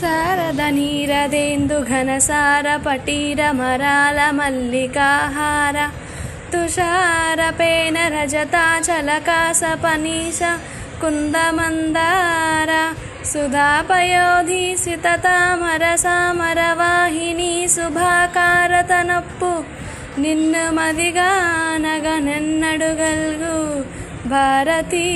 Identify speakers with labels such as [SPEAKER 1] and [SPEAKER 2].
[SPEAKER 1] శారద నీరదేందు ఘనసార పటీర మరాల మల్లికాహార. తుషార పేన రజతాచలకాస పనీష కుందమందార. సుధాపయోధి సితతామర సామర వాహిని శుభాకారతనప్పు నిన్ను మదిగానగ నెన్నడుగల్గు భారతీ